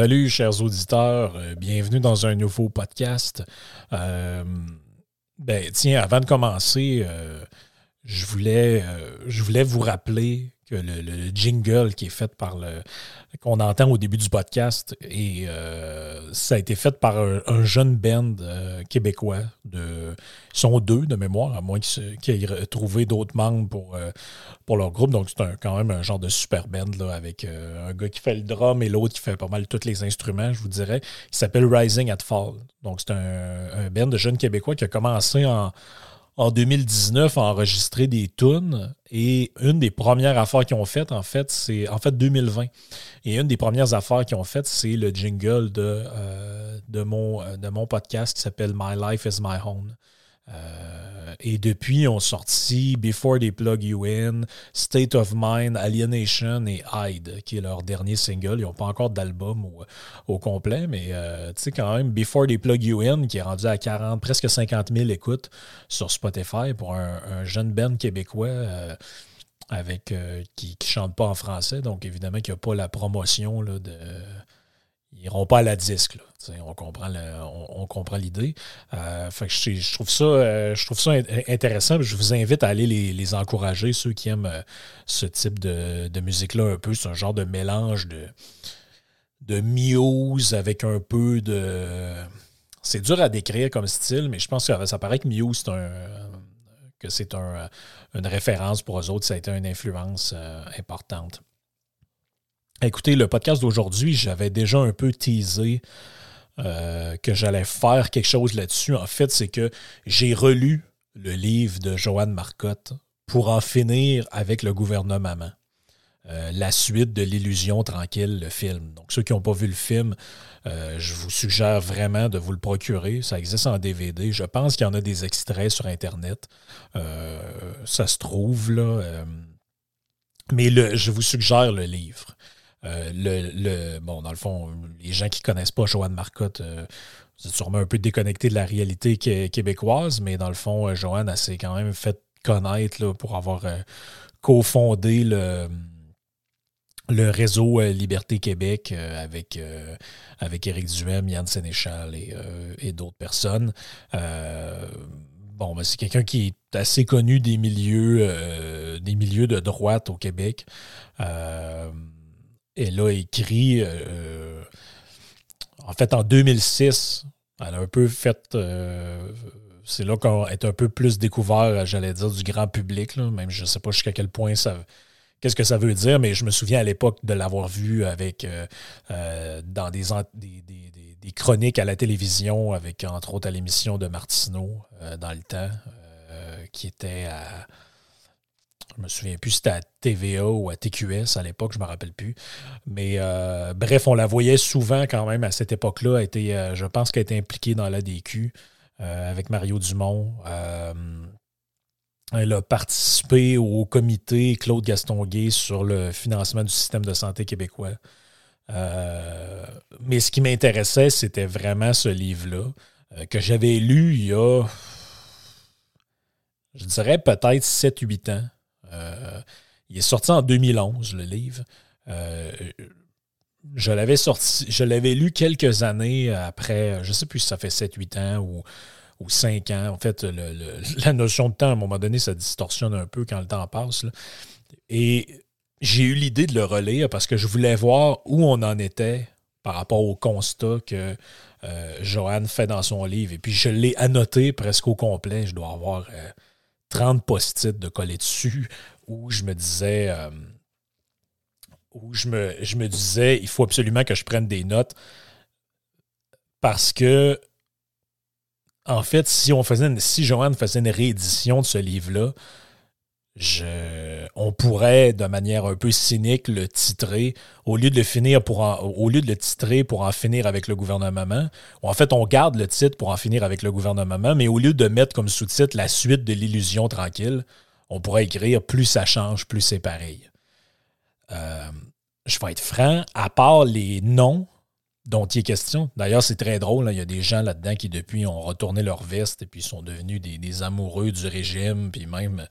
Salut, chers auditeurs. Euh, bienvenue dans un nouveau podcast. Euh, ben, tiens, avant de commencer, euh, je, voulais, je voulais vous rappeler que le, le jingle qui est fait par le. qu'on entend au début du podcast, et euh, ça a été fait par un, un jeune band euh, québécois. De, ils sont deux de mémoire, à moins qu'ils aient trouvé d'autres membres pour, euh, pour leur groupe. Donc, c'est quand même un genre de super band là, avec un gars qui fait le drum et l'autre qui fait pas mal tous les instruments, je vous dirais. Il s'appelle Rising at Fall. Donc, c'est un, un band de jeunes Québécois qui a commencé en, en 2019 à enregistrer des tunes. Et une des premières affaires qu'ils ont faites, en fait, c'est en fait 2020. Et une des premières affaires qu'ils ont faites, c'est le jingle de, euh, mon, euh, de mon podcast qui s'appelle My Life is My Home. Euh, et depuis, ils ont sorti Before They Plug You In, State of Mind, Alienation et Hide, qui est leur dernier single. Ils n'ont pas encore d'album au, complet, mais euh, tu sais, quand même, Before They Plug You In, qui est rendu à 40, presque 50 000 écoutes sur Spotify pour un, un jeune band québécois. euh, avec qui ne chante pas en français, donc évidemment qu'il n'y a pas la promotion là, de. Ils n'iront pas à la disque. On comprend on, comprend l'idée. Euh, je, trouve ça, euh, je trouve ça in- intéressant. Je vous invite à aller les, encourager, ceux qui aiment euh, ce type de, musique-là un peu. C'est un genre de mélange de, de Muse avec un peu de. C'est dur à décrire comme style, mais je pense que ça paraît que Muse, c'est un, que c'est un, une référence pour eux autres. Ça a été une influence importante. Écoutez, le podcast d'aujourd'hui, j'avais déjà un peu teasé euh, que j'allais faire quelque chose là-dessus. En fait, c'est que j'ai relu le livre de Joanne Marcotte pour en finir avec le gouvernement. Euh, la suite de L'illusion tranquille, le film. Donc, ceux qui n'ont pas vu le film, euh, je vous suggère vraiment de vous le procurer. Ça existe en DVD. Je pense qu'il y en a des extraits sur Internet. Ça se trouve, là. mais je vous suggère le livre. Euh, le, le- bon, dans le fond, les gens qui ne connaissent pas Joanne Marcotte, euh, vous êtes sûrement un peu déconnecté de la réalité qué- québécoise, mais dans le fond, euh, Joanne, s'est quand même fait connaître là, pour avoir euh, cofondé le, le réseau Liberté Québec avec, avec Éric Duhem, Yann Sénéchal et, et d'autres personnes. Bon, ben, c'est quelqu'un qui est assez connu des milieux, des milieux de droite au Québec. Euh, elle a écrit, euh, en fait, en 2006, elle a un peu fait. euh, c'est là qu'on est un peu plus découvert, j'allais dire, du grand public. Même je ne sais pas jusqu'à quel point ça. Qu'est-ce que ça veut dire, mais je me souviens à l'époque de l'avoir vu avec euh, euh, dans des, chroniques à la télévision, avec entre autres à l'émission de Martineau euh, dans le temps, euh, qui était à. Je me souviens plus si c'était à TVA ou à TQS à l'époque, je ne me rappelle plus. Mais euh, bref, on la voyait souvent quand même à cette époque-là. Euh, je pense qu'elle était impliquée dans l'ADQ euh, avec Mario Dumont. Euh, elle a participé au comité Claude Gaston-Gay sur le financement du système de santé québécois. Mais ce qui m'intéressait, c'était vraiment ce livre-là que j'avais lu il y a, je dirais peut-être 7-8 ans. Euh, il est sorti en 2011, le livre. Euh, je l'avais lu quelques années après, je ne sais plus si ça fait 7-8 ans ou, ou cinq ans. En fait, la notion de temps, à un moment donné, ça distorsionne un peu quand le temps passe. Et j'ai eu l'idée de le relire parce que je voulais voir où on en était par rapport au constat que euh, fait dans son livre. Et puis je l'ai annoté presque au complet. Je dois avoir 30 euh, post-it de coller dessus où je me disais. Euh, où je me, je me disais, il faut absolument que je prenne des notes parce que, en fait, si on faisait si Joanne faisait une réédition de ce livre-là, on pourrait, de manière un peu cynique, le titrer, au lieu de le finir pour au lieu de le titrer pour en finir avec le gouvernement, en fait, on garde le titre pour en finir avec le gouvernement, mais au lieu de mettre comme sous-titre la suite de l'illusion tranquille, on pourrait écrire plus ça change, plus c'est pareil. Euh, je vais être franc, à part les noms dont il est question. D'ailleurs, c'est très drôle. Il y a des gens là-dedans qui, depuis, ont retourné leur veste et puis sont devenus des amoureux du régime, puis même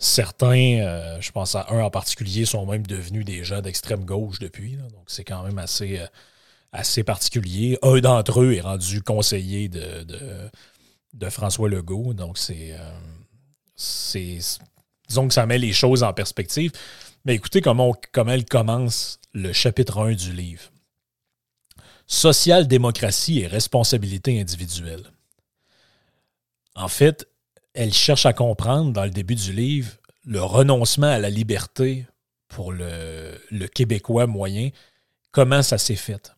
Certains, euh, je pense à un en particulier, sont même devenus des gens d'extrême gauche depuis. Donc, c'est quand même assez, euh, assez particulier. Un d'entre eux est rendu conseiller de, François Legault. Donc, c'est, euh, c'est. Disons que ça met les choses en perspective. Mais écoutez comment, comment elle commence le chapitre 1 du livre. Social-démocratie et responsabilité individuelle. En fait, elle cherche à comprendre dans le début du livre le renoncement à la liberté pour le, Québécois moyen, comment ça s'est fait.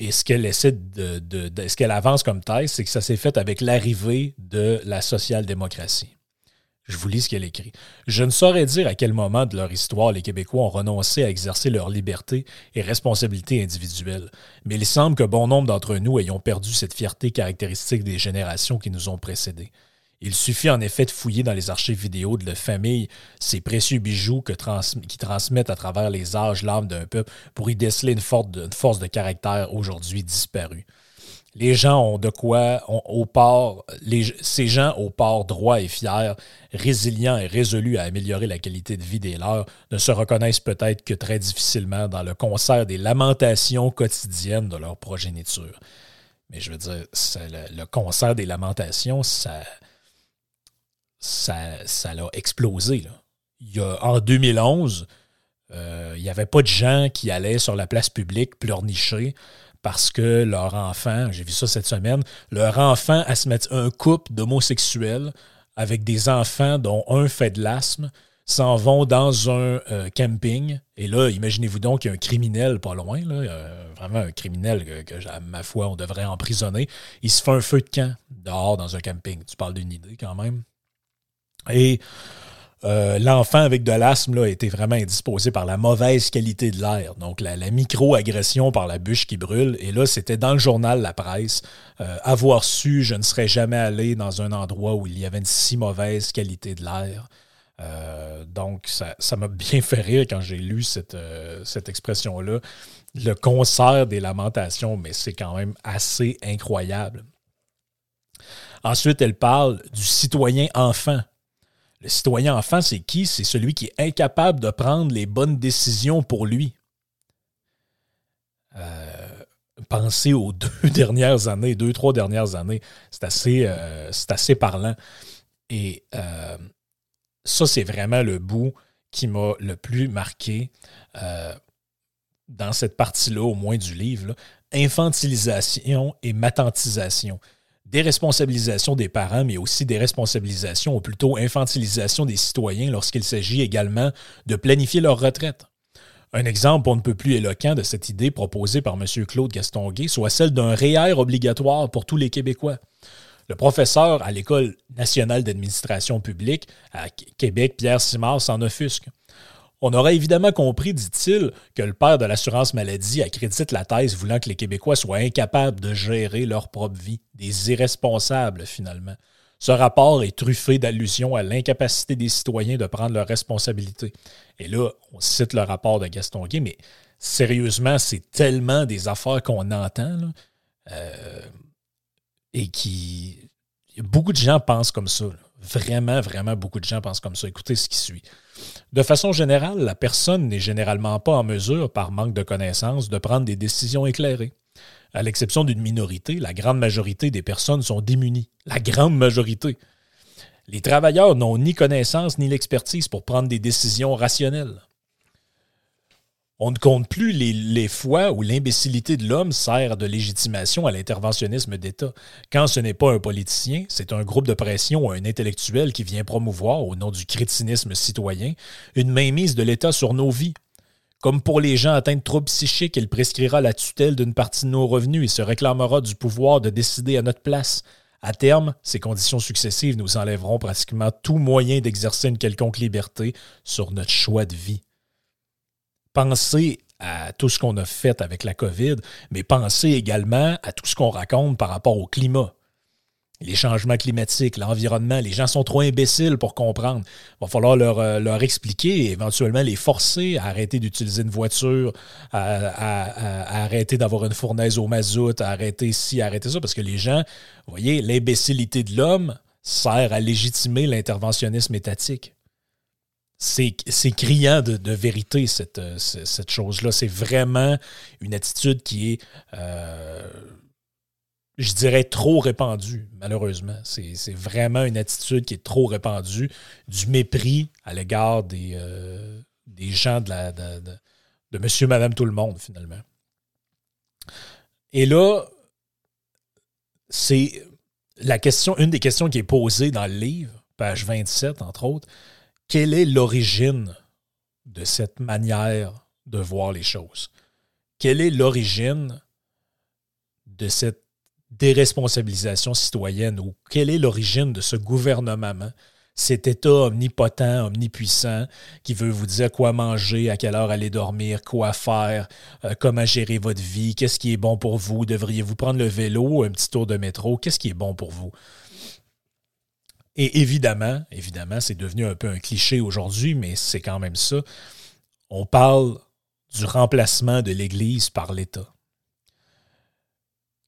Et ce qu'elle essaie de, ce qu'elle avance comme thèse, c'est que ça s'est fait avec l'arrivée de la social-démocratie. Je vous lis ce qu'elle écrit. Je ne saurais dire à quel moment de leur histoire les Québécois ont renoncé à exercer leur liberté et responsabilité individuelle, mais il semble que bon nombre d'entre nous ayons perdu cette fierté caractéristique des générations qui nous ont précédés. Il suffit en effet de fouiller dans les archives vidéo de la famille ces précieux bijoux qui transmettent à travers les âges l'âme d'un peuple pour y déceler une, force de caractère aujourd'hui disparue. Les gens ont de quoi, au port, ces gens au port droit et fier, résilients et résolus à améliorer la qualité de vie des leurs, ne se reconnaissent peut-être que très difficilement dans le concert des lamentations quotidiennes de leur progéniture. Mais je veux dire, le, le concert des lamentations, ça, ça, ça l'a explosé. Il y a, en 2011, euh, il n'y avait pas de gens qui allaient sur la place publique pleurnicher parce que leur enfant, j'ai vu ça cette semaine, leur enfant à se mettre un couple d'homosexuels avec des enfants dont un fait de l'asthme s'en vont dans un euh, camping. Et là, imaginez-vous donc qu'il y a un criminel pas loin, euh, vraiment un criminel que, que, à ma foi, on devrait emprisonner. Il se fait un feu de camp dehors dans un camping. Tu parles d'une idée quand même? Et euh, l'enfant avec de l'asthme a été vraiment indisposé par la mauvaise qualité de l'air, donc la, micro-agression par la bûche qui brûle. Et là, c'était dans le journal La Presse. Euh, avoir su, je ne serais jamais allé dans un endroit où il y avait une si mauvaise qualité de l'air. Euh, donc, ça m'a bien fait rire quand j'ai lu cette, cette expression-là. Le concert des lamentations, mais c'est quand même assez incroyable. Ensuite, elle parle du citoyen enfant le citoyen enfant, c'est qui? C'est celui qui est incapable de prendre les bonnes décisions pour lui. Euh, pensez aux deux dernières années, deux, trois dernières années. C'est assez, euh, assez parlant. Et euh, ça, c'est vraiment le bout qui m'a le plus marqué dans cette partie-là, au moins du livre. Infantilisation et matantisation déresponsabilisation des parents, mais aussi déresponsabilisation ou plutôt infantilisation des citoyens lorsqu'il s'agit également de planifier leur retraite. Un exemple on ne peut plus éloquent de cette idée proposée par M. Claude Gastonguay soit celle d'un REER obligatoire pour tous les Québécois. Le professeur à l'École nationale d'administration publique à Québec, Pierre Simard, s'en offusque. On aurait évidemment compris, dit-il, que le père de l'assurance maladie accrédite la thèse voulant que les Québécois soient incapables de gérer leur propre vie, des irresponsables finalement. Ce rapport est truffé d'allusions à l'incapacité des citoyens de prendre leurs responsabilités. Et là, on cite le rapport de Gaston Guay, mais sérieusement, c'est tellement des affaires qu'on entend euh, et qui. Beaucoup de gens pensent comme ça. Vraiment, vraiment, beaucoup de gens pensent comme ça. Écoutez ce qui suit. De façon générale, la personne n'est généralement pas en mesure, par manque de connaissances, de prendre des décisions éclairées. À l'exception d'une minorité, la grande majorité des personnes sont démunies. La grande majorité. Les travailleurs n'ont ni connaissance ni l'expertise pour prendre des décisions rationnelles. On ne compte plus les, fois où l'imbécilité de l'homme sert de légitimation à l'interventionnisme d'État. Quand ce n'est pas un politicien, c'est un groupe de pression ou un intellectuel qui vient promouvoir, au nom du crétinisme citoyen, une mainmise de l'État sur nos vies. Comme pour les gens atteints de troubles psychiques, il prescrira la tutelle d'une partie de nos revenus et se réclamera du pouvoir de décider à notre place. À terme, ces conditions successives nous enlèveront pratiquement tout moyen d'exercer une quelconque liberté sur notre choix de vie pensez à tout ce qu'on a fait avec la COVID, mais pensez également à tout ce qu'on raconte par rapport au climat. Les changements climatiques, l'environnement, les gens sont trop imbéciles pour comprendre. Il va falloir leur, euh, leur expliquer et éventuellement les forcer à arrêter d'utiliser une voiture, à, arrêter d'avoir une fournaise au mazout, à arrêter ci, arrêter ça, parce que les gens, vous voyez, l'imbécilité de l'homme sert à légitimer l'interventionnisme étatique c'est criant de, vérité, cette, cette chose-là. C'est vraiment une attitude qui est, euh, je dirais, trop répandue, malheureusement. C'est vraiment une attitude qui est trop répandue, du mépris à l'égard des, euh, des gens de, la, de, de, monsieur, madame, tout le monde, finalement. Et là, c'est la question, une des questions qui est posée dans le livre, page 27, entre autres, quelle est l'origine de cette manière de voir les choses? Quelle est l'origine de cette déresponsabilisation citoyenne ou quelle est l'origine de ce gouvernement, cet État omnipotent, omnipuissant, qui veut vous dire quoi manger, à quelle heure aller dormir, quoi faire, euh, comment gérer votre vie, qu'est-ce qui est bon pour vous, devriez-vous prendre le vélo, un petit tour de métro, qu'est-ce qui est bon pour vous? Et évidemment, évidemment, c'est devenu un peu un cliché aujourd'hui, mais c'est quand même ça. On parle du remplacement de l'Église par l'État.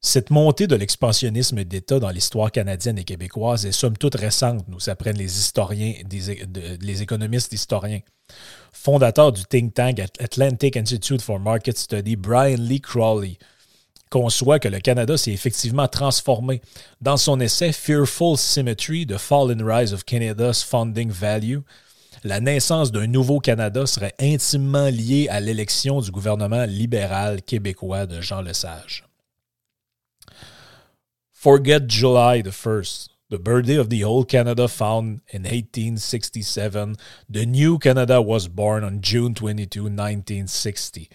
Cette montée de l'expansionnisme d'État dans l'histoire canadienne et québécoise est somme toute récente, nous apprennent les historiens, les économistes historiens. Fondateur du think tank Atlantic Institute for Market Study, Brian Lee Crawley conçoit que le Canada s'est effectivement transformé. Dans son essai Fearful Symmetry, The Fall and Rise of Canada's Funding Value, la naissance d'un nouveau Canada serait intimement liée à l'élection du gouvernement libéral québécois de Jean Lesage. Forget July the 1st, the birthday of the old Canada found in 1867. The new Canada was born on June 22, 1960.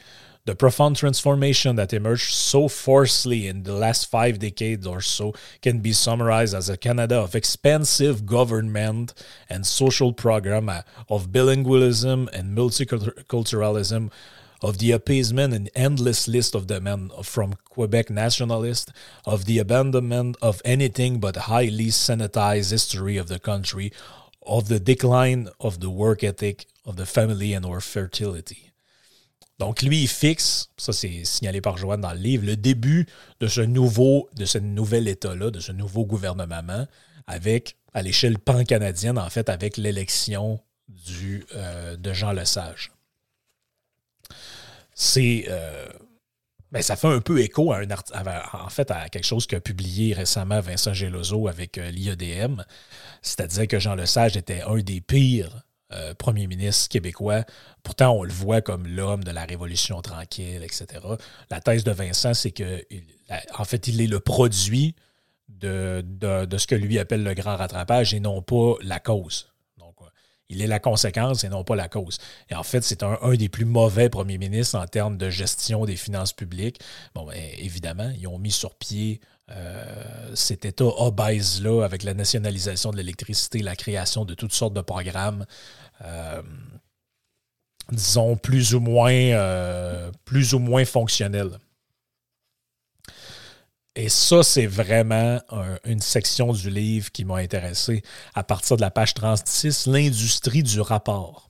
The profound transformation that emerged so forcefully in the last five decades or so can be summarized as a Canada of expansive government and social program, uh, of bilingualism and multiculturalism, of the appeasement and endless list of demand from Quebec nationalists, of the abandonment of anything but highly sanitized history of the country, of the decline of the work ethic of the family and our fertility. Donc, lui, il fixe, ça c'est signalé par Joanne dans le livre, le début de ce nouveau, de ce nouvel État-là, de ce nouveau gouvernement, avec, à l'échelle pan-canadienne, en fait, avec l'élection euh, de Jean Lesage. C'est. Euh, ben, ça fait un peu écho à un en fait à quelque chose qu'a publié récemment Vincent Gelozo avec euh, l'IEDM, c'est-à-dire que Jean Lesage était un des pires euh, premier ministre québécois. Pourtant, on le voit comme l'homme de la Révolution tranquille, etc. La thèse de Vincent, c'est que, en fait, il est le produit de, ce que lui appelle le grand rattrapage et non pas la cause. Donc, euh, il est la conséquence et non pas la cause. Et en fait, c'est un, des plus mauvais premiers ministres en termes de gestion des finances publiques. Bon, ben, évidemment, ils ont mis sur pied euh, cet État obèse-là, avec la nationalisation de l'électricité, la création de toutes sortes de programmes, euh, disons, plus ou moins, euh, plus ou moins fonctionnels. Et ça, c'est vraiment une section du livre qui m'a intéressé à partir de la page 36, l'industrie du rapport.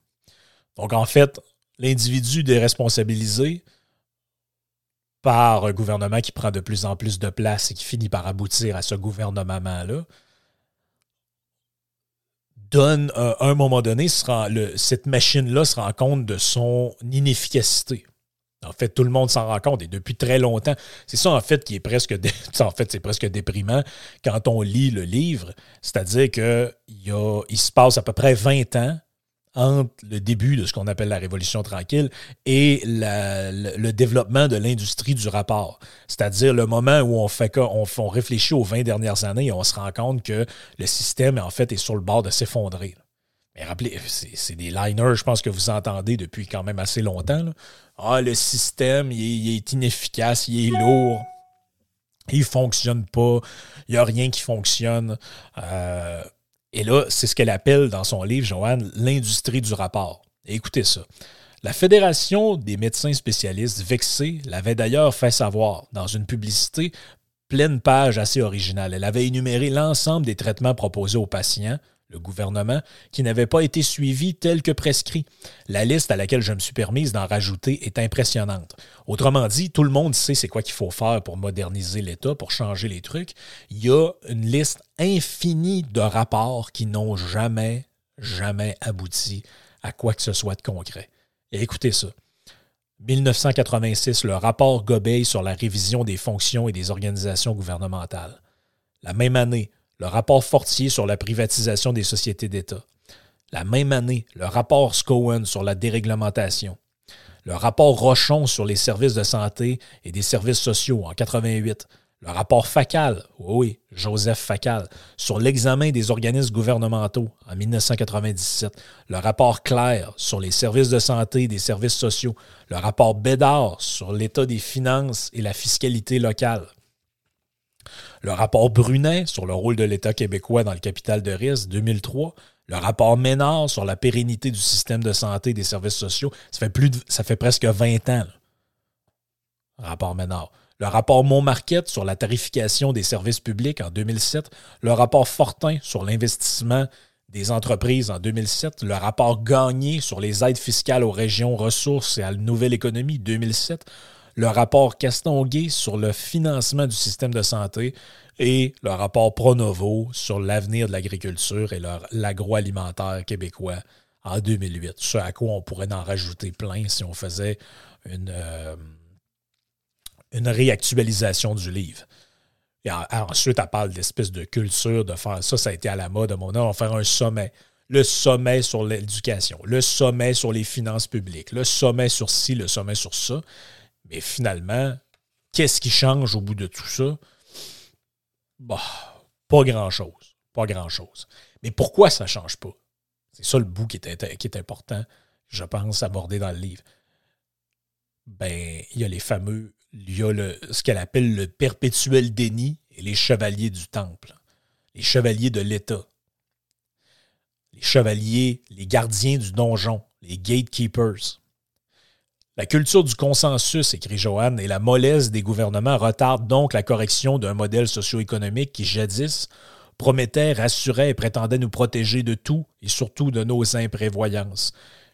Donc, en fait, l'individu déresponsabilisé, par un gouvernement qui prend de plus en plus de place et qui finit par aboutir à ce gouvernement-là, donne à un moment donné, cette machine-là se rend compte de son inefficacité. En fait, tout le monde s'en rend compte et depuis très longtemps. C'est ça, en fait, qui est presque déprimant quand on lit le livre. C'est-à-dire qu'il il se passe à peu près 20 ans entre le début de ce qu'on appelle la Révolution tranquille et le, développement de l'industrie du rapport. C'est-à-dire le moment où on fait réfléchit aux 20 dernières années et on se rend compte que le système, en fait, est sur le bord de s'effondrer. Mais rappelez, c'est des liners, je pense que vous entendez depuis quand même assez longtemps. Ah, le système, il est, inefficace, il est lourd, il ne fonctionne pas, il n'y a rien qui fonctionne. Euh, et là, c'est ce qu'elle appelle dans son livre, Joanne, l'industrie du rapport. écoutez ça. La Fédération des médecins spécialistes, vexée, l'avait d'ailleurs fait savoir dans une publicité pleine page assez originale. Elle avait énuméré l'ensemble des traitements proposés aux patients, le gouvernement, qui n'avait pas été suivi tel que prescrit. La liste à laquelle je me suis permise d'en rajouter est impressionnante. Autrement dit, tout le monde sait c'est quoi qu'il faut faire pour moderniser l'État, pour changer les trucs. Il y a une liste infinie de rapports qui n'ont jamais, jamais abouti à quoi que ce soit de concret. Et écoutez ça. 1986, le rapport Gobeil sur la révision des fonctions et des organisations gouvernementales. La même année, le rapport Fortier sur la privatisation des sociétés d'État. La même année, le rapport Scowen sur la déréglementation. Le rapport Rochon sur les services de santé et des services sociaux en 88. Le rapport Facal, oui, Joseph Facal, sur l'examen des organismes gouvernementaux en 1997. Le rapport Claire sur les services de santé et des services sociaux. Le rapport Bédard sur l'état des finances et la fiscalité locale le rapport Brunet sur le rôle de l'État québécois dans le capital de risque 2003, le rapport Ménard sur la pérennité du système de santé et des services sociaux, ça fait, presque 20 ans. Rapport Ménard. Le rapport Montmarquette sur la tarification des services publics en 2007, le rapport Fortin sur l'investissement des entreprises en 2007, le rapport Gagné sur les aides fiscales aux régions ressources et à la nouvelle économie 2007, le rapport Castonguay sur le financement du système de santé et le rapport Pronovo sur l'avenir de l'agriculture et l'agroalimentaire québécois en 2008. Ce à quoi on pourrait en rajouter plein si on faisait une, euh, réactualisation du livre. Et ensuite, elle parle d'espèce de culture, de faire ça, ça a été à la mode à mon âge, on va faire un sommet. Le sommet sur l'éducation, le sommet sur les finances publiques, le sommet sur ci, le sommet sur ça. Mais finalement, qu'est-ce qui change au bout de tout ça? Bah, pas grand-chose. Pas grand-chose. Mais pourquoi ça ne change pas? C'est ça le bout qui est, important, je pense, aborder dans le livre. Ben, il y a les fameux, il y a ce qu'elle appelle le perpétuel déni et les chevaliers du temple, les chevaliers de l'État, les chevaliers, les gardiens du donjon, les gatekeepers. La culture du consensus, écrit Johan, et la mollesse des gouvernements retardent donc la correction d'un modèle socio-économique qui, jadis, promettait, rassurait et prétendait nous protéger de tout et surtout de nos imprévoyances.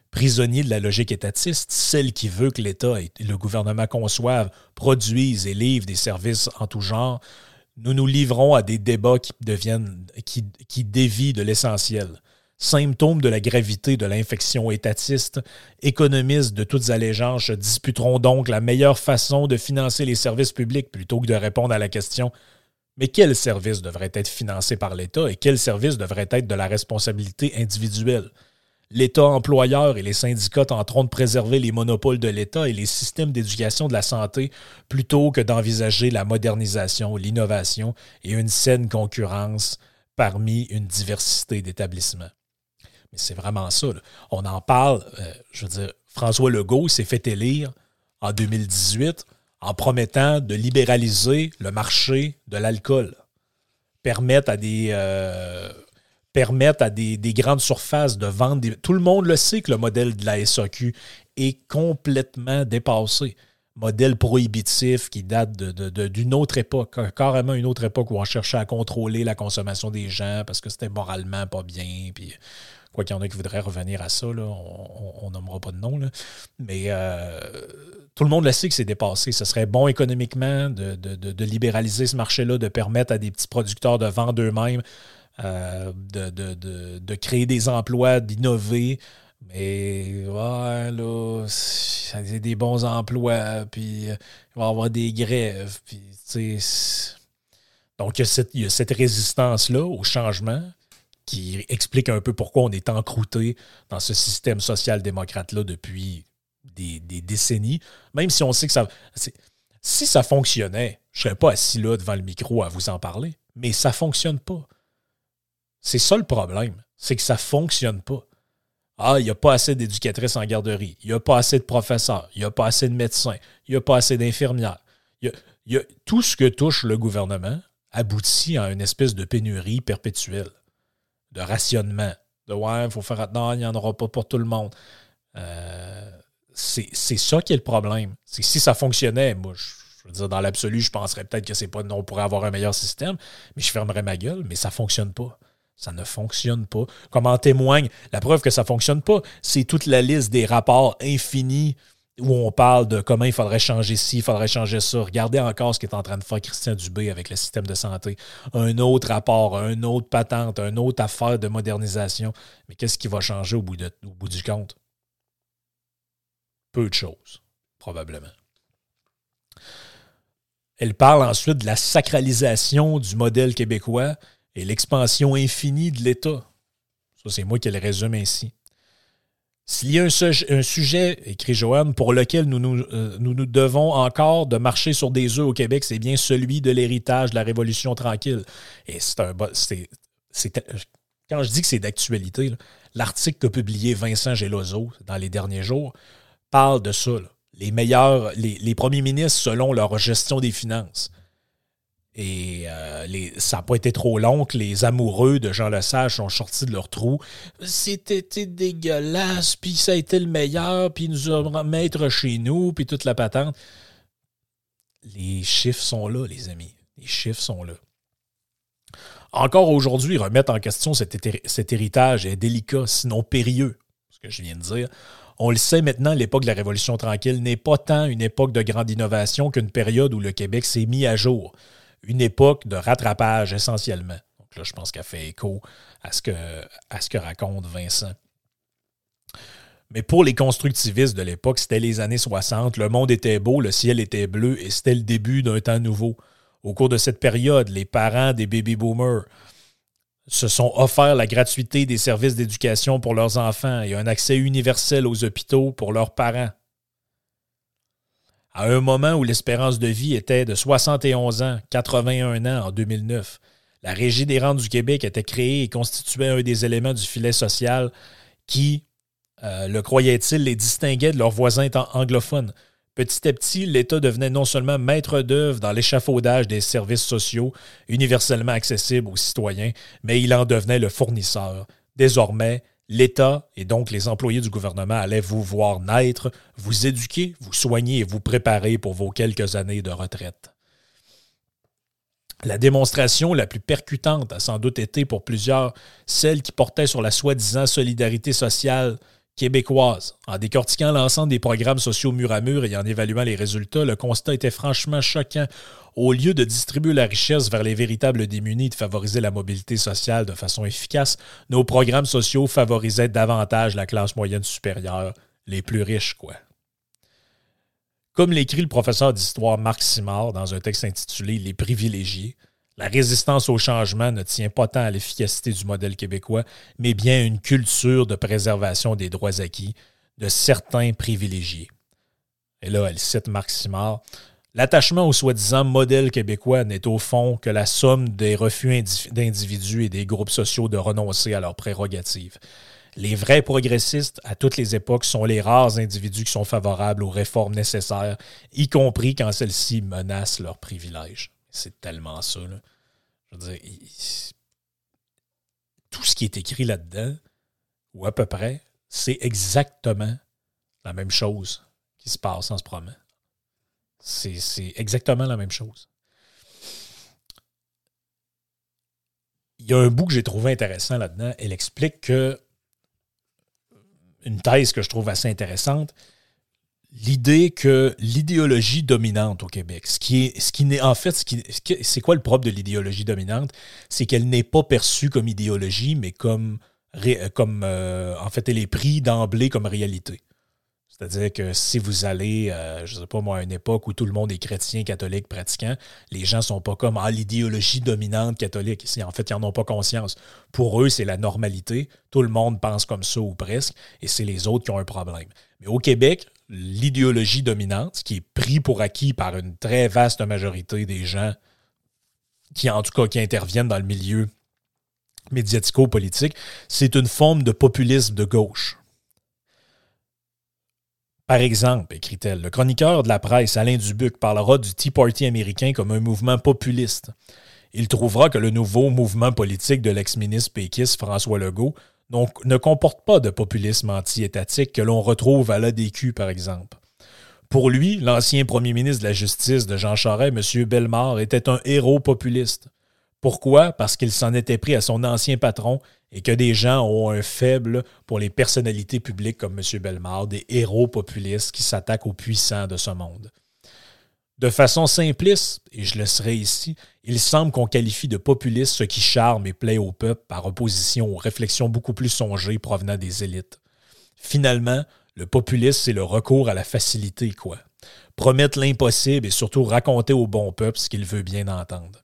Prisonniers de la logique étatiste, celle qui veut que l'État et le gouvernement conçoivent, produisent et livrent des services en tout genre, nous nous livrons à des débats qui deviennent, qui dévient de l'essentiel symptômes de la gravité de l'infection étatiste, économistes de toutes allégeances disputeront donc la meilleure façon de financer les services publics plutôt que de répondre à la question mais quels services devraient être financés par l'État et quels services devraient être de la responsabilité individuelle? L'État employeur et les syndicats tenteront de préserver les monopoles de l'État et les systèmes d'éducation de la santé plutôt que d'envisager la modernisation, l'innovation et une saine concurrence parmi une diversité d'établissements. Mais c'est vraiment ça. On en parle. Euh, je veux dire, François Legault s'est fait élire en 2018 en promettant de libéraliser le marché de l'alcool. Permettre à des. Euh, à des, grandes surfaces de vendre. Tout le monde le sait que le modèle de la SAQ est complètement dépassé. Modèle prohibitif qui date d'une autre époque, carrément une autre époque où on cherchait à contrôler la consommation des gens parce que c'était moralement pas bien. Puis Quoi qu'il y en a qui voudraient revenir à ça, on nommera pas de nom. Mais euh, tout le monde le sait que c'est dépassé. Ce serait bon économiquement de, libéraliser ce marché-là, de permettre à des petits producteurs de vendre eux-mêmes, euh, de, créer des emplois, d'innover. Mais ouais, là, c'est des bons emplois, puis euh, il va y avoir des grèves, puis. Donc, il y a cette, résistance-là au changement qui explique un peu pourquoi on est encrouté dans ce système social-démocrate-là depuis des, décennies, même si on sait que ça. Si ça fonctionnait, je ne serais pas assis là devant le micro à vous en parler, mais ça ne fonctionne pas. C'est ça le problème, c'est que ça ne fonctionne pas. Ah, il n'y a pas assez d'éducatrices en garderie, il n'y a pas assez de professeurs, il n'y a pas assez de médecins, il n'y a pas assez d'infirmières. tout ce que touche le gouvernement aboutit à une espèce de pénurie perpétuelle, de rationnement, de ouais, il faut faire attention, il n'y en aura pas pour tout le monde. Euh, c'est ça qui est le problème. Si ça fonctionnait, moi, je, veux dire, dans l'absolu, je penserais peut-être que c'est pas, on pourrait avoir un meilleur système, mais je fermerais ma gueule, mais ça ne fonctionne pas. Ça ne fonctionne pas. Comme en témoigne, la preuve que ça ne fonctionne pas, c'est toute la liste des rapports infinis où on parle de comment il faudrait changer ci, il faudrait changer ça. Regardez encore ce qu'est en train de faire Christian Dubé avec le système de santé. Un autre rapport, un autre patente, une autre affaire de modernisation. Mais qu'est-ce qui va changer au bout, au bout du compte? Peu de choses, probablement. Elle parle ensuite de la sacralisation du modèle québécois et l'expansion infinie de l'État. Ça, c'est moi qui le résume ainsi. S'il y a un, sujet, écrit Joanne, pour lequel nous nous, euh, nous nous, devons encore de marcher sur des œufs au Québec, c'est bien celui de l'héritage de la Révolution tranquille. Et c'est un. quand je dis que c'est d'actualité, l'article qu'a publié Vincent Gelozo dans les derniers jours parle de ça. Les meilleurs, les premiers ministres selon leur gestion des finances. Et euh, ça n'a pas été trop long que les amoureux de Jean Lesage sont sortis de leur trou. C'était dégueulasse, puis ça a été le meilleur, puis nous a maître chez nous, puis toute la patente. Les chiffres sont là, les amis. Les chiffres sont là. Encore aujourd'hui, remettre en question cet, cet héritage est délicat, sinon périlleux, ce que je viens de dire. On le sait maintenant, l'époque de la Révolution tranquille n'est pas tant une époque de grande innovation qu'une période où le Québec s'est mis à jour une époque de rattrapage essentiellement. Donc là, je pense qu'elle fait écho à ce, que, raconte Vincent. Mais pour les constructivistes de l'époque, c'était les années 60, le monde était beau, le ciel était bleu et c'était le début d'un temps nouveau. Au cours de cette période, les parents des baby boomers se sont offerts la gratuité des services d'éducation pour leurs enfants et un accès universel aux hôpitaux pour leurs parents à un moment où l'espérance de vie était de 71 ans, 81 ans en 2009. La Régie des rentes du Québec était créée et constituait un des éléments du filet social qui, euh, le croyait-il, les distinguait de leurs voisins anglophones. Petit à petit, l'État devenait non seulement maître d'œuvre dans l'échafaudage des services sociaux universellement accessibles aux citoyens, mais il en devenait le fournisseur. Désormais, L'État et donc les employés du gouvernement allaient vous voir naître, vous éduquer, vous soigner et vous préparer pour vos quelques années de retraite. La démonstration la plus percutante a sans doute été pour plusieurs celle qui portait sur la soi-disant solidarité sociale québécoise. En décortiquant l'ensemble des programmes sociaux mur à mur et en évaluant les résultats, le constat était franchement choquant au lieu de distribuer la richesse vers les véritables démunis et de favoriser la mobilité sociale de façon efficace, nos programmes sociaux favorisaient davantage la classe moyenne supérieure, les plus riches, quoi. Comme l'écrit le professeur d'histoire Marc Simard dans un texte intitulé Les privilégiés, la résistance au changement ne tient pas tant à l'efficacité du modèle québécois, mais bien à une culture de préservation des droits acquis de certains privilégiés. Et là, elle cite Marc Simard. L'attachement au soi-disant modèle québécois n'est au fond que la somme des refus d'individus et des groupes sociaux de renoncer à leurs prérogatives. Les vrais progressistes, à toutes les époques, sont les rares individus qui sont favorables aux réformes nécessaires, y compris quand celles-ci menacent leurs privilèges. C'est tellement ça. Je veux dire, tout ce qui est écrit là-dedans, ou à peu près, c'est exactement la même chose qui se passe en ce moment. C'est exactement la même chose. Il y a un bout que j'ai trouvé intéressant là-dedans. Elle explique que une thèse que je trouve assez intéressante, l'idée que l'idéologie dominante au Québec, ce qui est, ce qui n'est en fait, c'est quoi le propre de l'idéologie dominante, c'est qu'elle n'est pas perçue comme idéologie, mais comme comme en fait, elle est prise d'emblée comme réalité. C'est-à-dire que si vous allez, euh, je ne sais pas moi, à une époque où tout le monde est chrétien, catholique, pratiquant, les gens ne sont pas comme ah, l'idéologie dominante catholique. En fait, ils n'en ont pas conscience. Pour eux, c'est la normalité. Tout le monde pense comme ça ou presque, et c'est les autres qui ont un problème. Mais au Québec, l'idéologie dominante, qui est pris pour acquis par une très vaste majorité des gens qui, en tout cas, qui interviennent dans le milieu médiatico-politique, c'est une forme de populisme de gauche. Par exemple, écrit-elle, le chroniqueur de la presse, Alain Dubuc, parlera du Tea Party américain comme un mouvement populiste. Il trouvera que le nouveau mouvement politique de l'ex-ministre péquiste François Legault ne comporte pas de populisme anti-étatique que l'on retrouve à l'ADQ, par exemple. Pour lui, l'ancien premier ministre de la Justice de Jean Charest, M. Bellemare, était un héros populiste. Pourquoi? Parce qu'il s'en était pris à son ancien patron et que des gens ont un faible pour les personnalités publiques comme M. Bellemare, des héros populistes qui s'attaquent aux puissants de ce monde. De façon simpliste, et je le serai ici, il semble qu'on qualifie de populiste ce qui charme et plaît au peuple par opposition aux réflexions beaucoup plus songées provenant des élites. Finalement, le populisme, c'est le recours à la facilité, quoi. Promettre l'impossible et surtout raconter au bon peuple ce qu'il veut bien entendre.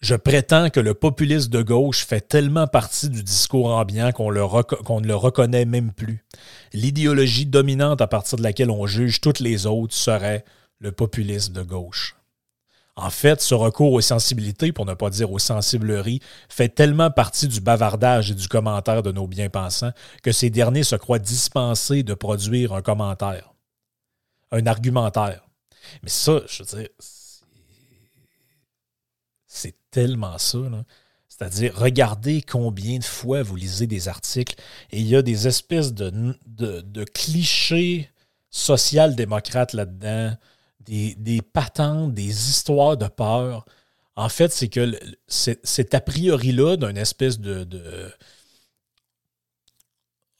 Je prétends que le populisme de gauche fait tellement partie du discours ambiant qu'on, ne le reconnaît même plus. L'idéologie dominante à partir de laquelle on juge toutes les autres serait le populisme de gauche. En fait, ce recours aux sensibilités, pour ne pas dire aux sensibleries, fait tellement partie du bavardage et du commentaire de nos bien-pensants que ces derniers se croient dispensés de produire un commentaire, un argumentaire. Mais ça, je veux dire, c'est tellement ça. C'est-à-dire, regardez combien de fois vous lisez des articles et il y a des espèces de, clichés social-démocrates là-dedans, des, des, patentes, des histoires de peur. En fait, c'est que c'est a priori-là d'une espèce de, de,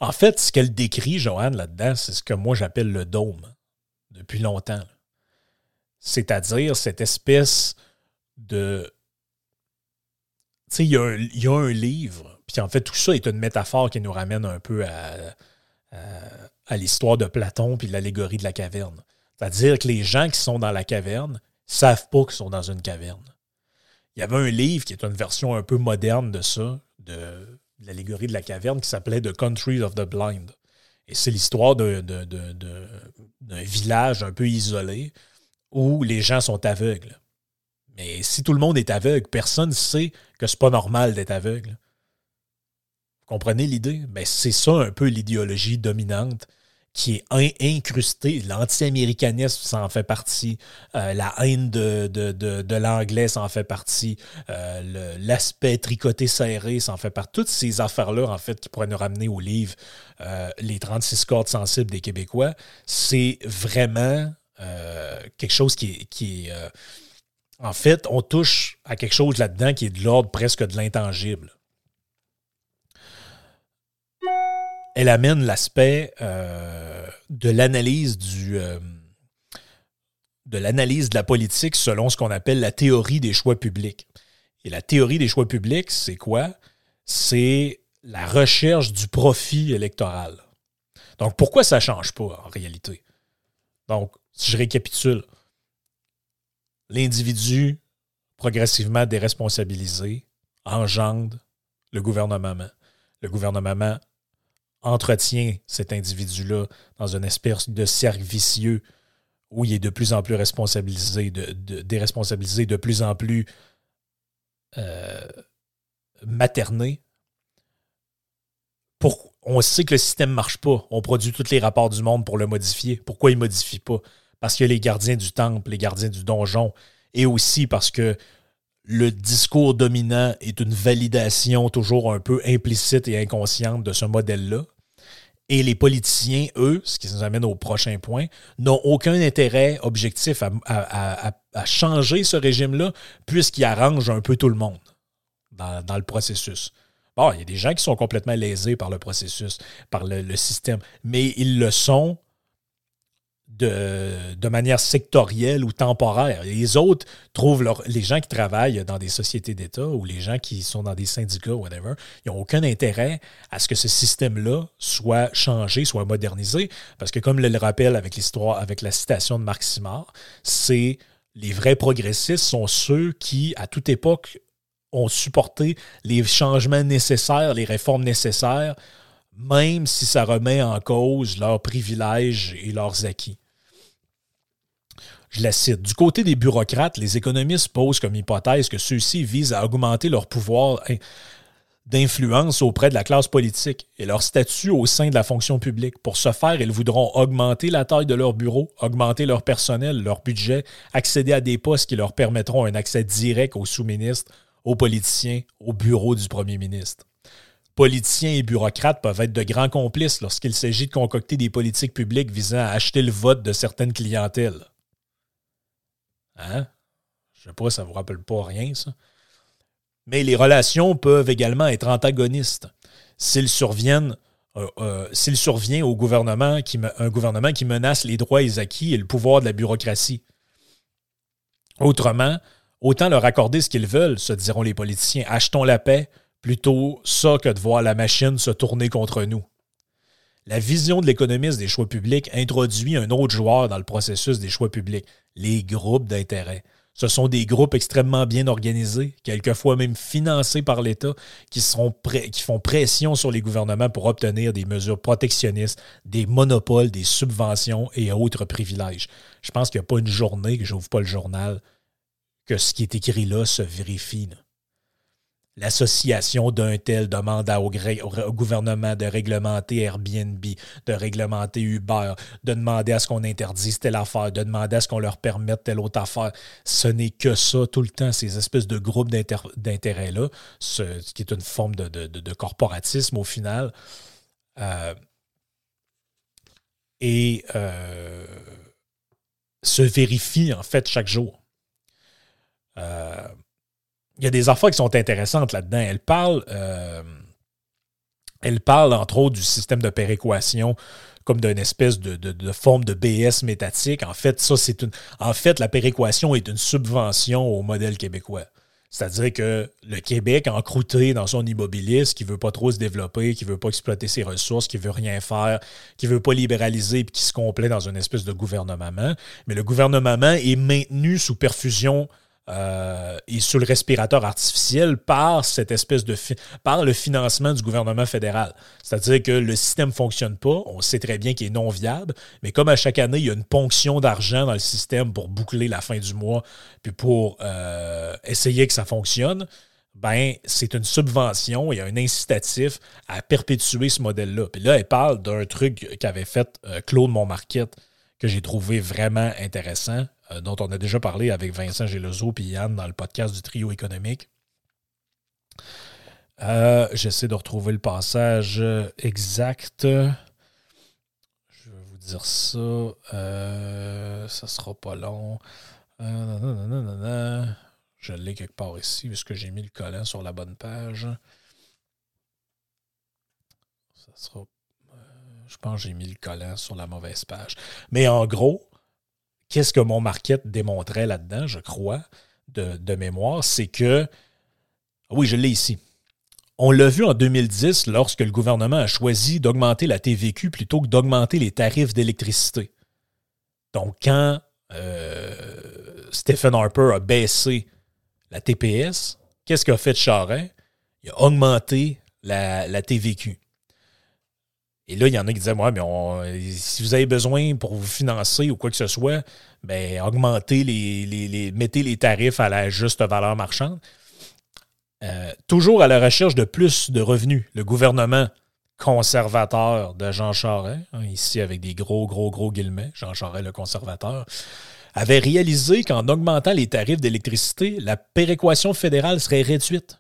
En fait, ce qu'elle décrit, Joanne, là-dedans, c'est ce que moi j'appelle le dôme depuis longtemps. C'est-à-dire cette espèce de il y, a un livre, puis en fait, tout ça est une métaphore qui nous ramène un peu à, l'histoire de Platon puis l'allégorie de la caverne. C'est-à-dire que les gens qui sont dans la caverne savent pas qu'ils sont dans une caverne. Il y avait un livre qui est une version un peu moderne de ça, de, l'allégorie de la caverne, qui s'appelait The Country of the Blind. Et c'est l'histoire d'un village un peu isolé où les gens sont aveugles. Mais si tout le monde est aveugle, personne ne sait que c'est pas normal d'être aveugle. Vous comprenez l'idée? Mais c'est ça un peu l'idéologie dominante qui est incrustée. L'anti-américanisme, ça en fait partie. Euh, la haine de, de, l'anglais, ça en fait partie. Euh, l'aspect tricoté serré, ça en fait partie. Toutes ces affaires-là, en fait, qui pourraient nous ramener au livre euh, Les 36 cordes sensibles des Québécois, c'est vraiment quelque chose qui est en fait, on touche à quelque chose là-dedans qui est de l'ordre presque de l'intangible. Elle amène l'aspect euh, de l'analyse euh, de l'analyse de la politique selon ce qu'on appelle la théorie des choix publics. Et la théorie des choix publics, c'est quoi? C'est la recherche du profit électoral. Donc, pourquoi ça ne change pas en réalité? Donc, si je récapitule, l'individu progressivement déresponsabilisé engendre le gouvernement. Le gouvernement entretient cet individu-là dans une espèce de cercle vicieux où il est de plus en plus responsabilisé, de, déresponsabilisé, de plus en plus euh, materné. On sait que le système ne marche pas. On produit tous les rapports du monde pour le modifier. Pourquoi il ne modifie pas? Parce que les gardiens du temple, les gardiens du donjon, et aussi parce que le discours dominant est une validation toujours un peu implicite et inconsciente de ce modèle-là. Et les politiciens, eux, ce qui nous amène au prochain point, n'ont aucun intérêt objectif à, changer ce régime-là, puisqu'il arrange un peu tout le monde dans, le processus. Bon, il y a des gens qui sont complètement lésés par le processus, par le système, mais ils le sont de, manière sectorielle ou temporaire. Les autres trouvent les gens qui travaillent dans des sociétés d'État ou les gens qui sont dans des syndicats, whatever, ils n'ont aucun intérêt à ce que ce système-là soit changé, soit modernisé, parce que comme le rappelle avec l'histoire, avec la citation de Marc Simard, c'est les vrais progressistes sont ceux qui, à toute époque, ont supporté les changements nécessaires, les réformes nécessaires, même si ça remet en cause leurs privilèges et leurs acquis. Je la cite. Du côté des bureaucrates, les économistes posent comme hypothèse que ceux-ci visent à augmenter leur pouvoir d'influence auprès de la classe politique et leur statut au sein de la fonction publique. Pour ce faire, ils voudront augmenter la taille de leur bureau, augmenter leur personnel, leur budget, accéder à des postes qui leur permettront un accès direct aux sous-ministres, aux politiciens, au bureau du premier ministre. Politiciens et bureaucrates peuvent être de grands complices lorsqu'il s'agit de concocter des politiques publiques visant à acheter le vote de certaines clientèles. Hein? Je sais pas, ça vous rappelle pas rien, ça. Mais les relations peuvent également être antagonistes. Surviennent, euh, euh, s'il survient au gouvernement qui, un gouvernement qui menace les droits acquis et le pouvoir de la bureaucratie. Autrement, autant leur accorder ce qu'ils veulent, se diront les politiciens. Achetons la paix, plutôt ça que de voir la machine se tourner contre nous. La vision de l'économiste des choix publics introduit un autre joueur dans le processus des choix publics, les groupes d'intérêt. Ce sont des groupes extrêmement bien organisés, quelquefois même financés par l'État, qui, font pression sur les gouvernements pour obtenir des mesures protectionnistes, des monopoles, des subventions et autres privilèges. Je pense qu'il n'y a pas une journée que je n'ouvre pas le journal que ce qui est écrit là se vérifie l'association d'un tel demande au, gouvernement de réglementer Airbnb, de réglementer Uber, de demander à ce qu'on interdise telle affaire, de demander à ce qu'on leur permette telle autre affaire. Ce n'est que ça tout le temps, ces espèces de groupes d'intérêt-là, ce qui est une forme de, corporatisme au final. Euh, et euh, se vérifie en fait chaque jour. Euh, il y a des affaires qui sont intéressantes là-dedans. Elle parle, euh, elle parle entre autres du système de péréquation comme d'une espèce de, forme de BS métatique. En fait, ça, c'est une. En fait, la péréquation est une subvention au modèle québécois. C'est-à-dire que le Québec, encrouté dans son immobilisme, qui ne veut pas trop se développer, qui ne veut pas exploiter ses ressources, qui ne veut rien faire, qui ne veut pas libéraliser, puis qui se complaît dans une espèce de gouvernement. Mais le gouvernement est maintenu sous perfusion euh, et sous le respirateur artificiel par cette espèce de par le financement du gouvernement fédéral. C'est-à-dire que le système ne fonctionne pas, on sait très bien qu'il est non viable, mais comme à chaque année, il y a une ponction d'argent dans le système pour boucler la fin du mois, puis pour euh, essayer que ça fonctionne, ben c'est une subvention, il y a un incitatif à perpétuer ce modèle-là. Puis là, elle parle d'un truc qu'avait fait euh, Claude Montmarquette que j'ai trouvé vraiment intéressant. Euh, dont on a déjà parlé avec Vincent Gelozo et Yann dans le podcast du trio économique. Euh, j'essaie de retrouver le passage exact. Je vais vous dire ça. Euh, ça sera pas long. Je l'ai quelque part ici, puisque j'ai mis le collant sur la bonne page. Ça sera. je pense que j'ai mis le collant sur la mauvaise page. Mais en gros, qu'est-ce que mon market démontrait là-dedans, je crois, de, mémoire, c'est que, oui, je l'ai ici. On l'a vu en 2010 lorsque le gouvernement a choisi d'augmenter la TVQ plutôt que d'augmenter les tarifs d'électricité. Donc, quand euh, Stephen Harper a baissé la TPS, qu'est-ce qu'a fait Charest? Il a augmenté la TVQ. Et là, il y en a qui disaient Ouais, mais si vous avez besoin pour vous financer ou quoi que ce soit, ben, augmentez les, les, mettez les tarifs à la juste valeur marchande. Euh, toujours à la recherche de plus de revenus. Le gouvernement conservateur de Jean Charest, hein, ici avec des gros, gros, gros guillemets, Jean Charest le conservateur, avait réalisé qu'en augmentant les tarifs d'électricité, la péréquation fédérale serait réduite.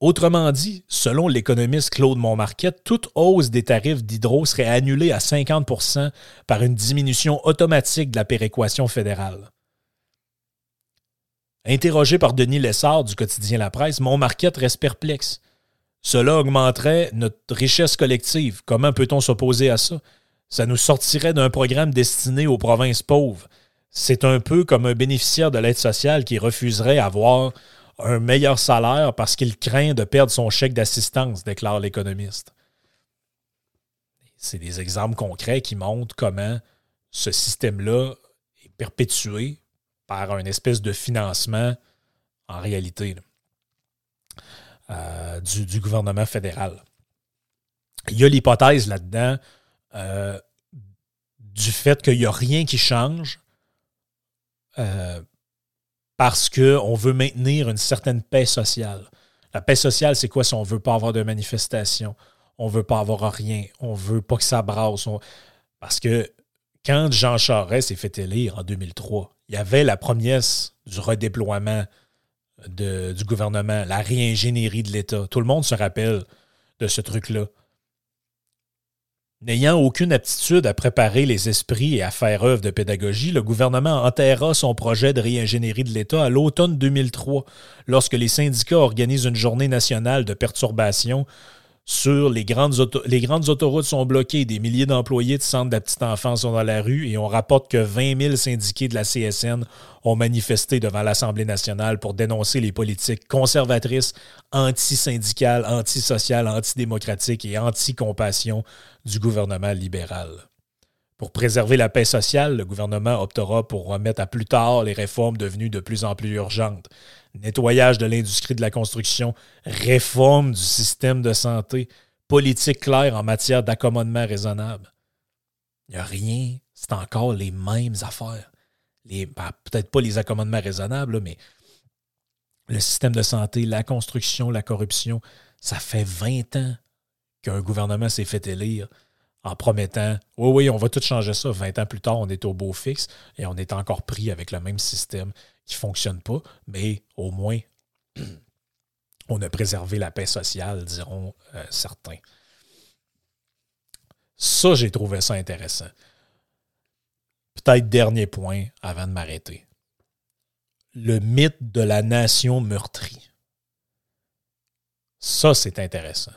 Autrement dit, selon l'économiste Claude Montmarquette, toute hausse des tarifs d'hydro serait annulée à 50% par une diminution automatique de la péréquation fédérale. Interrogé par Denis Lessard du quotidien La Presse, Montmarquette reste perplexe. Cela augmenterait notre richesse collective. Comment peut-on s'opposer à ça? Ça nous sortirait d'un programme destiné aux provinces pauvres. C'est un peu comme un bénéficiaire de l'aide sociale qui refuserait avoir un meilleur salaire parce qu'il craint de perdre son chèque d'assistance, déclare l'économiste. C'est des exemples concrets qui montrent comment ce système-là est perpétué par une espèce de financement en réalité euh, du, gouvernement fédéral. Il y a l'hypothèse là-dedans euh, du fait qu'il n'y a rien qui change euh, parce qu'on veut maintenir une certaine paix sociale. La paix sociale, c'est quoi si on ne veut pas avoir de manifestation? On ne veut pas avoir rien. On ne veut pas que ça brasse. Parce que quand Jean Charest s'est fait élire en 2003, il y avait la promesse du redéploiement du gouvernement, la réingénierie de l'État. Tout le monde se rappelle de ce truc-là. N'ayant aucune aptitude à préparer les esprits et à faire œuvre de pédagogie, le gouvernement enterra son projet de réingénierie de l'État à l'automne 2003, lorsque les syndicats organisent une journée nationale de perturbation sur les grandes, autoroutes sont bloquées, des milliers d'employés de centres de la petite enfance sont dans la rue et on rapporte que 20 000 syndiqués de la CSN ont manifesté devant l'Assemblée nationale pour dénoncer les politiques conservatrices, anti-syndicales, anti-sociales, antidémocratiques et anti-compassion du gouvernement libéral. Pour préserver la paix sociale, le gouvernement optera pour remettre à plus tard les réformes devenues de plus en plus urgentes nettoyage de l'industrie de la construction, réforme du système de santé, politique claire en matière d'accommodement raisonnable. Il n'y a rien, c'est encore les mêmes affaires. Ben, peut-être pas les accommodements raisonnables, mais le système de santé, la construction, la corruption, ça fait 20 ans qu'un gouvernement s'est fait élire en promettant Oui, oui, on va tout changer ça. 20 ans plus tard, on est au beau fixe et on est encore pris avec le même système qui ne fonctionne pas, mais au moins, on a préservé la paix sociale, diront euh, certains. Ça, j'ai trouvé ça intéressant. Peut-être dernier point avant de m'arrêter. Le mythe de la nation meurtrie. Ça, c'est intéressant.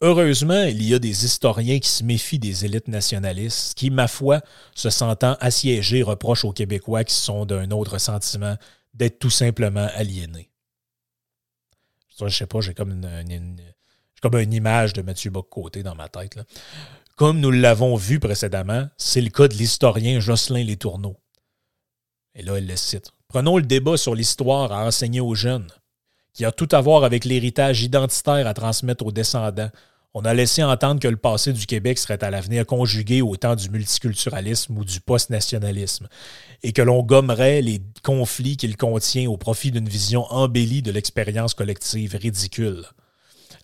Heureusement, il y a des historiens qui se méfient des élites nationalistes, qui, ma foi, se sentant assiégés, reprochent aux Québécois qui sont d'un autre sentiment d'être tout simplement aliénés. Je sais pas, j'ai comme une, image de Mathieu Bock-Côté dans ma tête. Comme nous l'avons vu précédemment, c'est le cas de l'historien Jocelyn Tourneaux. Et là, il le cite. Prenons le débat sur l'histoire à enseigner aux jeunes, qui a tout à voir avec l'héritage identitaire à transmettre aux descendants, on a laissé entendre que le passé du Québec serait à l'avenir conjugué au temps du multiculturalisme ou du post-nationalisme, et que l'on gommerait les conflits qu'il contient au profit d'une vision embellie de l'expérience collective ridicule.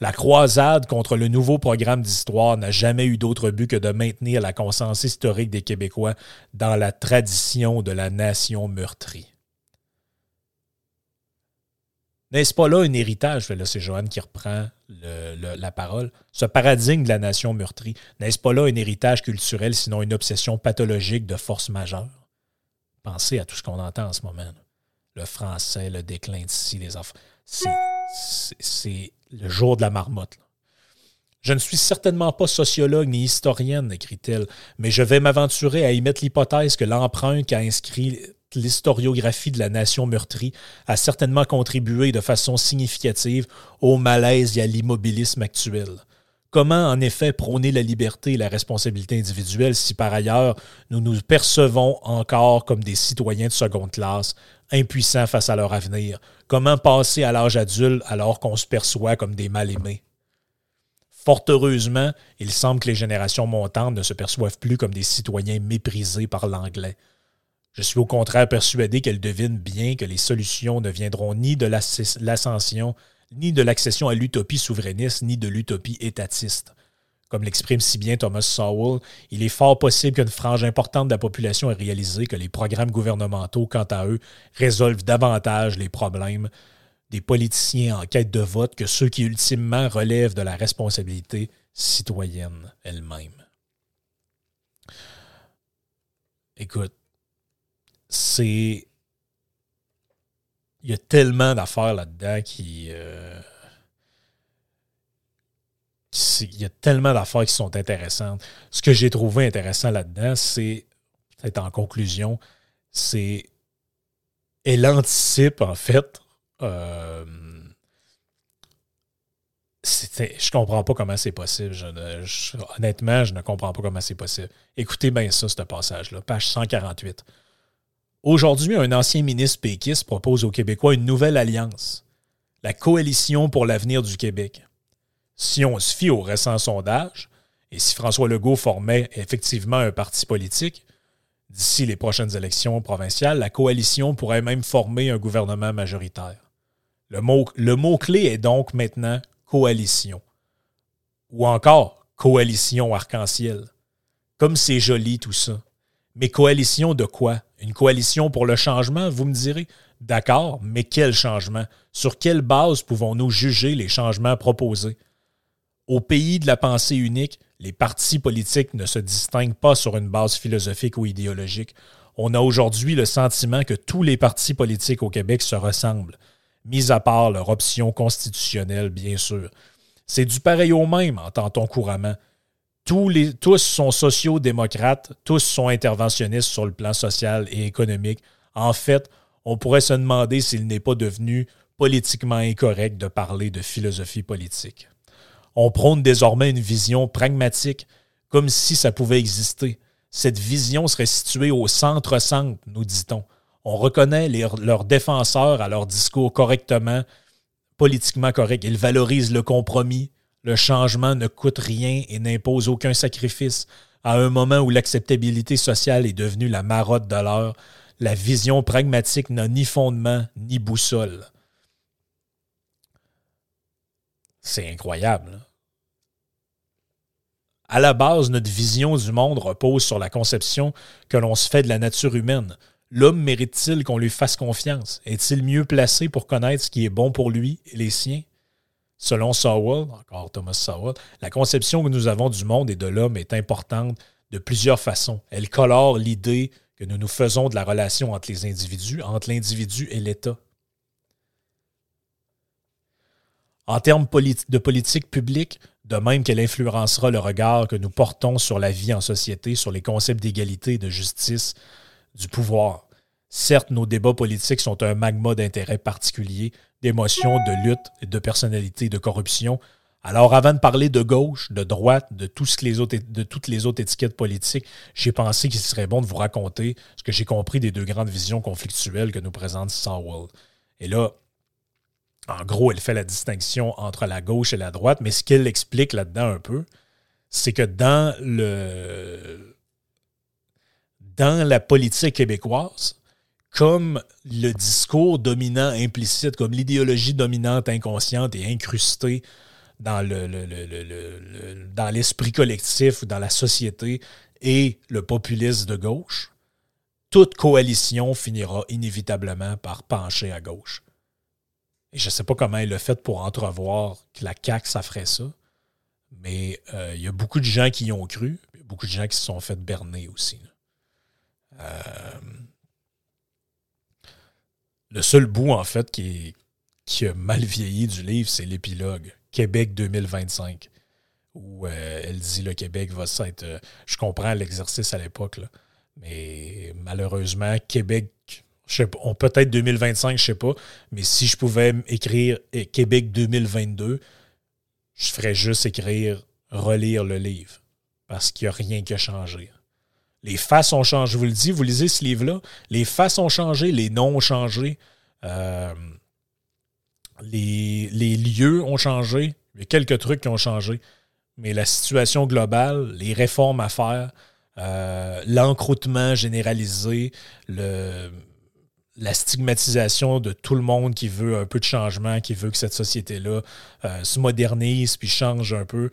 La croisade contre le nouveau programme d'histoire n'a jamais eu d'autre but que de maintenir la conscience historique des Québécois dans la tradition de la nation meurtrie. N'est-ce pas là un héritage? Là, c'est Joanne qui reprend la parole. Ce paradigme de la nation meurtrie, n'est-ce pas là un héritage culturel, sinon une obsession pathologique de force majeure? Pensez à tout ce qu'on entend en ce moment. Le français, le déclin d'ici, les enfants. C'est le jour de la marmotte. Je ne suis certainement pas sociologue ni historienne, écrit-elle, mais je vais m'aventurer à émettre l'hypothèse que l'emprunt qu'a inscrit l'historiographie de la nation meurtrie a certainement contribué de façon significative au malaise et à l'immobilisme actuel. Comment en effet prôner la liberté et la responsabilité individuelle si par ailleurs nous nous percevons encore comme des citoyens de seconde classe, impuissants face à leur avenir? Comment passer à l'âge adulte alors qu'on se perçoit comme des mal-aimés? Fort heureusement, il semble que les générations montantes ne se perçoivent plus comme des citoyens méprisés par l'anglais. Je suis au contraire persuadé qu'elle devine bien que les solutions ne viendront ni de l'ascension, ni de l'accession à l'utopie souverainiste, ni de l'utopie étatiste. Comme l'exprime si bien Thomas Sowell, il est fort possible qu'une frange importante de la population ait réalisé que les programmes gouvernementaux, quant à eux, résolvent davantage les problèmes des politiciens en quête de vote que ceux qui ultimement relèvent de la responsabilité citoyenne elle-même. Écoute, c'est. Il y a tellement d'affaires là-dedans qui. Euh, il y a tellement d'affaires qui sont intéressantes. Ce que j'ai trouvé intéressant là-dedans, c'est, peut-être en conclusion, c'est. Elle anticipe, en fait. Euh, je comprends pas comment c'est possible. honnêtement, je ne comprends pas comment c'est possible. Écoutez bien ça, ce passage-là, page 148. Aujourd'hui, un ancien ministre péquiste propose aux Québécois une nouvelle alliance, la Coalition pour l'avenir du Québec. Si on se fie au récent sondage, et si François Legault formait effectivement un parti politique, d'ici les prochaines élections provinciales, la coalition pourrait même former un gouvernement majoritaire. Le mot-clé mot est donc maintenant coalition. Ou encore coalition arc-en-ciel. Comme c'est joli tout ça. Mais coalition de quoi? Une coalition pour le changement, vous me direz? D'accord, mais quel changement? Sur quelle base pouvons-nous juger les changements proposés? Au pays de la pensée unique, les partis politiques ne se distinguent pas sur une base philosophique ou idéologique. On a aujourd'hui le sentiment que tous les partis politiques au Québec se ressemblent mis à part leur option constitutionnelle, bien sûr. C'est du pareil au même, entend-on couramment. Tous, sont sociaux-démocrates, tous sont interventionnistes sur le plan social et économique. En fait, on pourrait se demander s'il n'est pas devenu politiquement incorrect de parler de philosophie politique. On prône désormais une vision pragmatique, comme si ça pouvait exister. Cette vision serait située au centre-centre, nous dit-on on reconnaît leurs défenseurs à leur discours correctement, politiquement correct. Ils valorisent le compromis. Le changement ne coûte rien et n'impose aucun sacrifice. À un moment où l'acceptabilité sociale est devenue la marotte de l'heure, la vision pragmatique n'a ni fondement ni boussole. C'est incroyable. Hein? À la base, notre vision du monde repose sur la conception que l'on se fait de la nature humaine. L'homme mérite-t-il qu'on lui fasse confiance? Est-il mieux placé pour connaître ce qui est bon pour lui et les siens? Selon Sowell, encore Thomas Sowell, la conception que nous avons du monde et de l'homme est importante de plusieurs façons. Elle colore l'idée que nous nous faisons de la relation entre les individus, entre l'individu et l'État. En termes de politique publique, de même qu'elle influencera le regard que nous portons sur la vie en société, sur les concepts d'égalité de justice, du pouvoir. Certes, nos débats politiques sont un magma d'intérêts particuliers, d'émotions, de lutte, de personnalité, de corruption. Alors, avant de parler de gauche, de droite, de toutes les autres étiquettes politiques, j'ai pensé qu'il serait bon de vous raconter ce que j'ai compris des deux grandes visions conflictuelles que nous présente Sowell. Et là, en gros, elle fait la distinction entre la gauche et la droite, mais ce qu'elle explique là-dedans un peu, c'est que dans le, dans la politique québécoise, comme le discours dominant implicite, comme l'idéologie dominante inconsciente et incrustée dans, le, l'esprit collectif ou dans la société et le populisme de gauche, toute coalition finira inévitablement par pencher à gauche. Et je ne sais pas comment elle a fait pour entrevoir que la CAQ, ça ferait ça, mais euh, il y a beaucoup de gens qui y ont cru, beaucoup de gens qui se sont fait berner aussi. Euh, le seul bout, en fait, qui, a mal vieilli du livre, c'est l'épilogue Québec 2025, où euh, elle dit le Québec va s'être. Euh, je comprends l'exercice à l'époque, mais malheureusement, Québec, je sais pas, on peut-être 2025, je sais pas, mais si je pouvais écrire Québec 2022, je ferais juste écrire, relire le livre, parce qu'il n'y a rien qui a changé. Les faces ont changé. Je vous le dis, vous lisez ce livre-là. Les faces ont changé, les noms ont changé. Euh, les, lieux ont changé. Il y a quelques trucs qui ont changé. Mais la situation globale, les réformes à faire, euh, l'encroutement généralisé, la stigmatisation de tout le monde qui veut un peu de changement, qui veut que cette société-là euh, se modernise puis change un peu.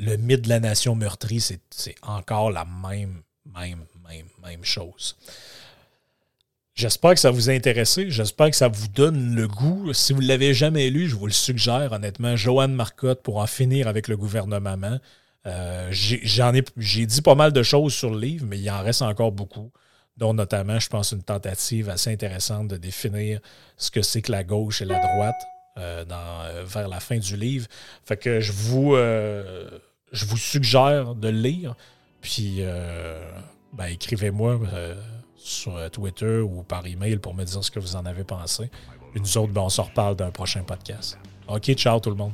Le mythe de la nation meurtrie, c'est encore la même même, même, même chose. J'espère que ça vous a intéressé. J'espère que ça vous donne le goût. Si vous ne l'avez jamais lu, je vous le suggère honnêtement. Joanne Marcotte pour en finir avec le gouvernement. Euh, j'ai dit pas mal de choses sur le livre, mais il en reste encore beaucoup, dont notamment, je pense, une tentative assez intéressante de définir ce que c'est que la gauche et la droite. dans, vers la fin du livre. Fait que je vous, je vous suggère de le lire. Puis, ben, écrivez-moi sur Twitter ou par email pour me dire ce que vous en avez pensé. Et nous autres, ben, on se reparle d'un prochain podcast. OK, ciao tout le monde.